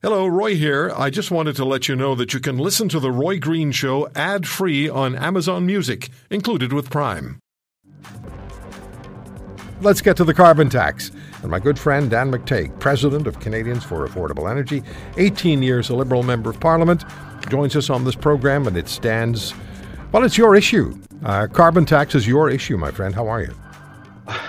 Hello, Roy here. I just wanted to let you know that you can listen to The Roy Green Show ad free on Amazon Music, included with Prime. Let's get to the carbon tax. And my good friend Dan McTeague, President of Canadians for Affordable Energy, 18 years a Liberal Member of Parliament, joins us on this program, and it stands, well, it's your issue. Uh, carbon tax is your issue, my friend. How are you?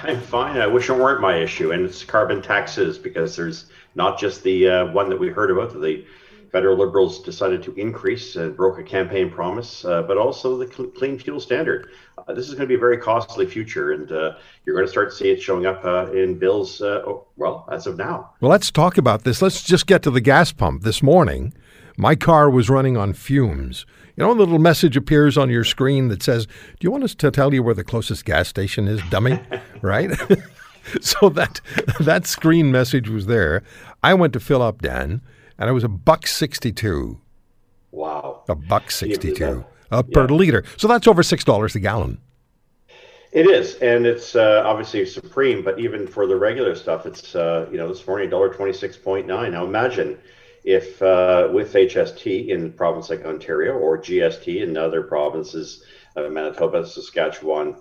I'm fine. I wish it weren't my issue, and it's carbon taxes because there's not just the uh, one that we heard about that the federal liberals decided to increase and broke a campaign promise, uh, but also the cl- clean fuel standard. Uh, this is going to be a very costly future, and uh, you're going to start to see it showing up uh, in bills, uh, oh, well, as of now. Well, let's talk about this. Let's just get to the gas pump. This morning, my car was running on fumes. You know, a little message appears on your screen that says, Do you want us to tell you where the closest gas station is, dummy? right? so that that screen message was there. I went to fill up, Dan, and it was a buck sixty-two. Wow, a buck sixty-two uh, per yeah. liter. So that's over six dollars a gallon. It is, and it's uh, obviously supreme. But even for the regular stuff, it's uh, you know this morning dollar twenty-six point nine. Now imagine if uh, with HST in a province like Ontario or GST in other provinces, uh, Manitoba, Saskatchewan,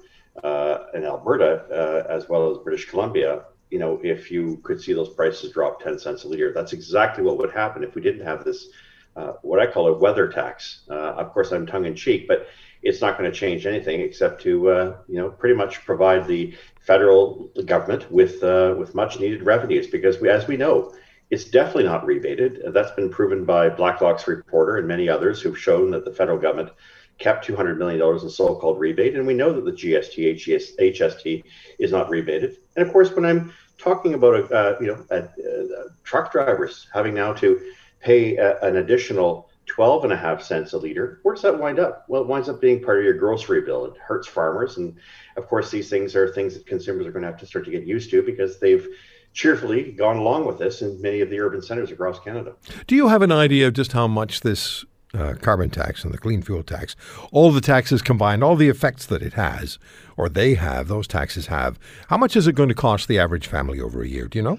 uh, in Alberta, uh, as well as British Columbia, you know, if you could see those prices drop 10 cents a liter, that's exactly what would happen if we didn't have this, uh, what I call a weather tax. Uh, of course, I'm tongue in cheek, but it's not going to change anything except to, uh, you know, pretty much provide the federal government with uh, with much needed revenues because we, as we know, it's definitely not rebated. That's been proven by Blacklock's reporter and many others who've shown that the federal government kept $200 million in so-called rebate. And we know that the GST, HST is not rebated. And of course, when I'm talking about, uh, you know, uh, uh, truck drivers having now to pay a, an additional 12 and a half cents a liter, where does that wind up? Well, it winds up being part of your grocery bill. It hurts farmers. And of course, these things are things that consumers are going to have to start to get used to because they've cheerfully gone along with this in many of the urban centers across Canada. Do you have an idea of just how much this uh, carbon tax and the clean fuel tax, all the taxes combined, all the effects that it has, or they have, those taxes have, how much is it going to cost the average family over a year? Do you know?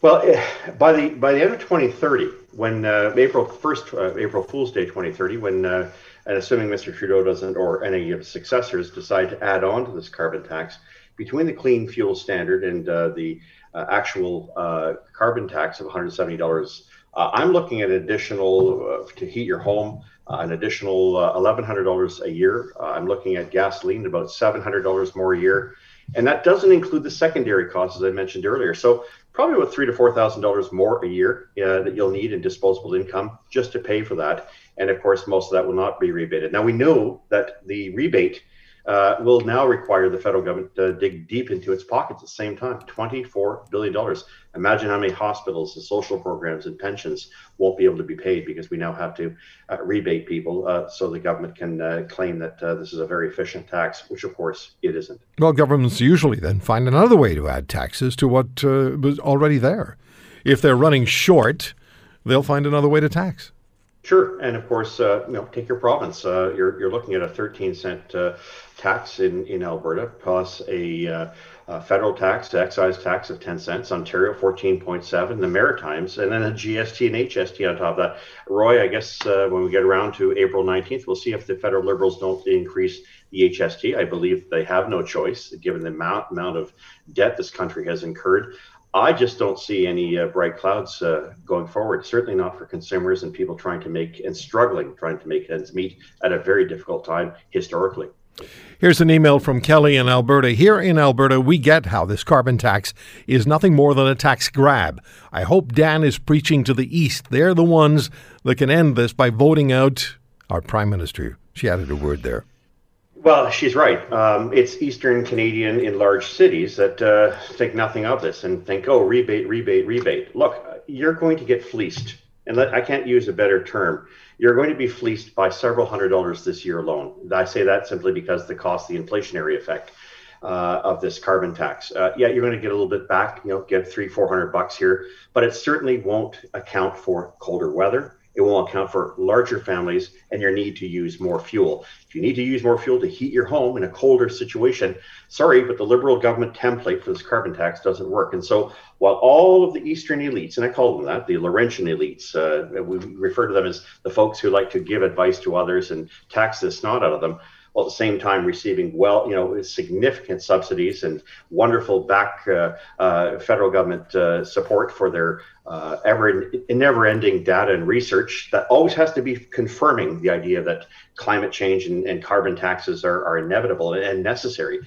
Well, eh, by the by the end of 2030, when uh, April 1st, uh, April Fool's Day 2030, when uh, and assuming Mr. Trudeau doesn't or any of his successors decide to add on to this carbon tax, between the clean fuel standard and uh, the uh, actual carbon tax of $170 uh, I'm looking at additional uh, to heat your home, uh, an additional $1,100 a year. I'm looking at gasoline, about $700 more a year. And that doesn't include the secondary costs, as I mentioned earlier. So probably about three to four thousand dollars more a year uh, that you'll need in disposable income just to pay for that. And of course, most of that will not be rebated. Now we know that the rebate uh, will now require the federal government to dig deep into its pockets at the same time $24 billion. Imagine how many hospitals and social programs and pensions won't be able to be paid because we now have to uh, rebate people uh, so the government can uh, claim that uh, this is a very efficient tax, which of course it isn't. Well, governments usually then find another way to add taxes to what uh, was already there. If they're running short, they'll find another way to tax. Sure, and of course, uh, you know, take your province. Uh, you're you're looking at a 13 cent uh, tax in in Alberta, plus a, uh, a, federal tax, excise tax of 10 cents. Ontario 14.7, the Maritimes, and then a GST and HST on top of that. Roy, I guess uh, when we get around to April 19th, we'll see if the federal Liberals don't increase the HST. I believe they have no choice, given the amount amount of debt this country has incurred. I just don't see any uh, bright clouds uh, going forward. Certainly not for consumers and people trying to make and struggling trying to make ends meet at a very difficult time historically. Here's an email from Kelly in Alberta. Here in Alberta, we get how this carbon tax is nothing more than a tax grab. I hope Dan is preaching to the East. They're the ones that can end this by voting out our Prime Minister. She added a word there. Well, she's right. Um, it's Eastern Canadian in large cities that uh, think nothing of this and think, oh, rebate, rebate, rebate. Look, you're going to get fleeced. And let, I can't use a better term. You're going to be fleeced by several hundred dollars this year alone. I say that simply because the cost, the inflationary effect uh, of this carbon tax. Uh, yeah, you're going to get a little bit back, you know, get three, four hundred bucks here, but it certainly won't account for colder weather It won't account for larger families and your need to use more fuel. If you need to use more fuel to heat your home in a colder situation, sorry, but the Liberal government template for this carbon tax doesn't work. And so while all of the Eastern elites, and I call them that, the Laurentian elites, uh, we refer to them as the folks who like to give advice to others and tax the snot out of them, while at the same time receiving well, you know, significant subsidies and wonderful back uh, uh, federal government uh, support for their uh, ever never-ending data and research that always has to be confirming the idea that climate change and, and carbon taxes are, are inevitable and necessary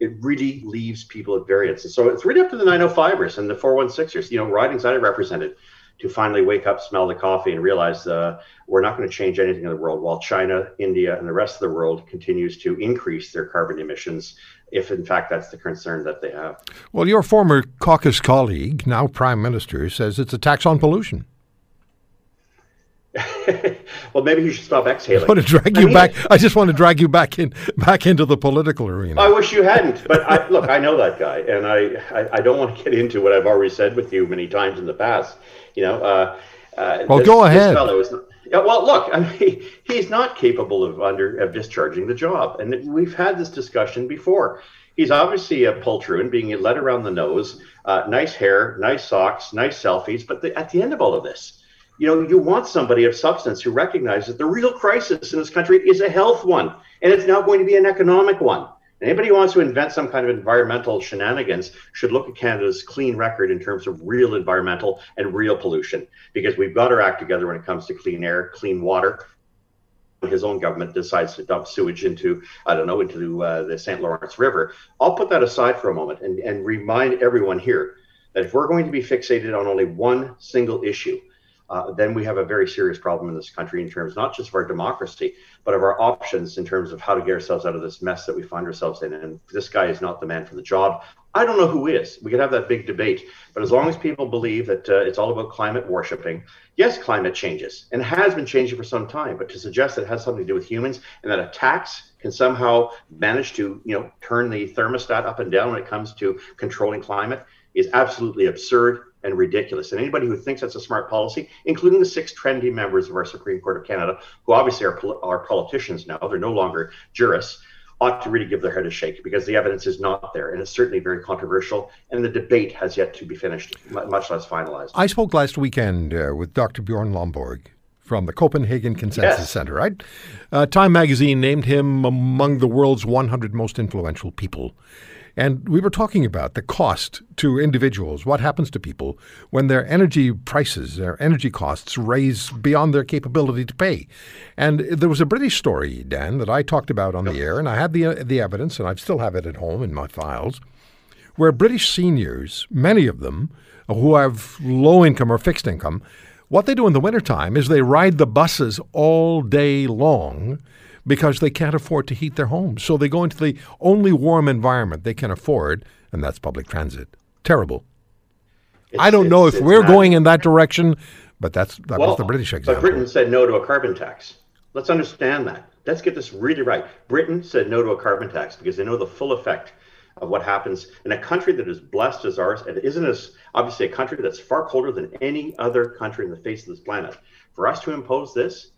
it really leaves people at variance. And so it's really up to the 905ers and the 416ers, you know, ridings I represented to finally wake up, smell the coffee, and realize uh, we're not going to change anything in the world while China, India, and the rest of the world continues to increase their carbon emissions, if in fact that's the concern that they have. Well, your former caucus colleague, now Prime Minister, says it's a tax on pollution. well, maybe you should stop exhaling. I want to drag you I mean, back. I just want to drag you back in, back into the political arena. I wish you hadn't, but I, look, I know that guy, and I, I, I, don't want to get into what I've already said with you many times in the past. You know, uh, uh, well, this, go ahead. Not, yeah, well, look, I mean, he's not capable of under of discharging the job, and we've had this discussion before. He's obviously a poltroon, being led around the nose. Uh, nice hair, nice socks, nice selfies, but the, at the end of all of this you know, you want somebody of substance who recognizes that the real crisis in this country is a health one, and it's now going to be an economic one. Anybody who wants to invent some kind of environmental shenanigans should look at Canada's clean record in terms of real environmental and real pollution, because we've got our act together when it comes to clean air, clean water. His own government decides to dump sewage into, I don't know, into uh, the St. Lawrence River. I'll put that aside for a moment and, and remind everyone here that if we're going to be fixated on only one single issue, uh, then we have a very serious problem in this country in terms not just of our democracy, but of our options in terms of how to get ourselves out of this mess that we find ourselves in. And this guy is not the man for the job. I don't know who is. We could have that big debate. But as long as people believe that uh, it's all about climate worshipping, yes, climate changes and has been changing for some time. But to suggest that it has something to do with humans and that a tax can somehow manage to, you know, turn the thermostat up and down when it comes to controlling climate is absolutely absurd and ridiculous. And anybody who thinks that's a smart policy, including the six trendy members of our Supreme Court of Canada, who obviously are, are politicians now, they're no longer jurists, ought to really give their head a shake because the evidence is not there. And it's certainly very controversial. And the debate has yet to be finished, much less finalized. I spoke last weekend uh, with Dr. Bjorn Lomborg from the Copenhagen Consensus yes. Center, right? Uh, Time magazine named him among the world's 100 most influential people. And we were talking about the cost to individuals, what happens to people when their energy prices, their energy costs raise beyond their capability to pay. And there was a British story, Dan, that I talked about on the air, and I had the, the evidence, and I still have it at home in my files, where British seniors, many of them who have low income or fixed income, what they do in the wintertime is they ride the buses all day long because they can't afford to heat their homes. So they go into the only warm environment they can afford, and that's public transit. Terrible. It's, I don't know if we're not, going in that direction, but that's that well, was the British example. But Britain said no to a carbon tax. Let's understand that. Let's get this really right. Britain said no to a carbon tax because they know the full effect of what happens in a country that is blessed as ours and isn't as obviously a country that's far colder than any other country in the face of this planet. For us to impose this,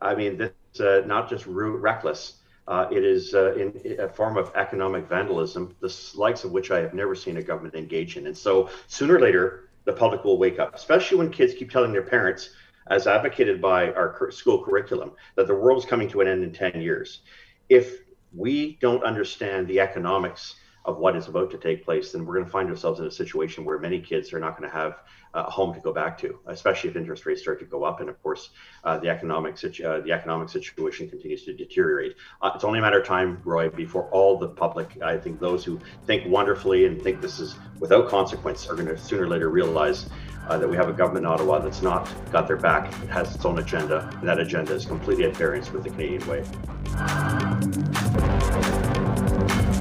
I mean, this uh, not just reckless. Uh, it is uh, in, in, a form of economic vandalism, the likes of which I have never seen a government engage in. And so sooner or later, the public will wake up, especially when kids keep telling their parents, as advocated by our school curriculum, that the world is coming to an end in 10 years. If we don't understand the economics of what is about to take place, then we're going to find ourselves in a situation where many kids are not going to have a home to go back to, especially if interest rates start to go up, and of course uh, the economic situ- uh, the economic situation continues to deteriorate. Uh, it's only a matter of time, Roy, before all the public, I think those who think wonderfully and think this is without consequence, are going to sooner or later realize uh, that we have a government in Ottawa that's not got their back, it has its own agenda, and that agenda is completely at variance with the Canadian way.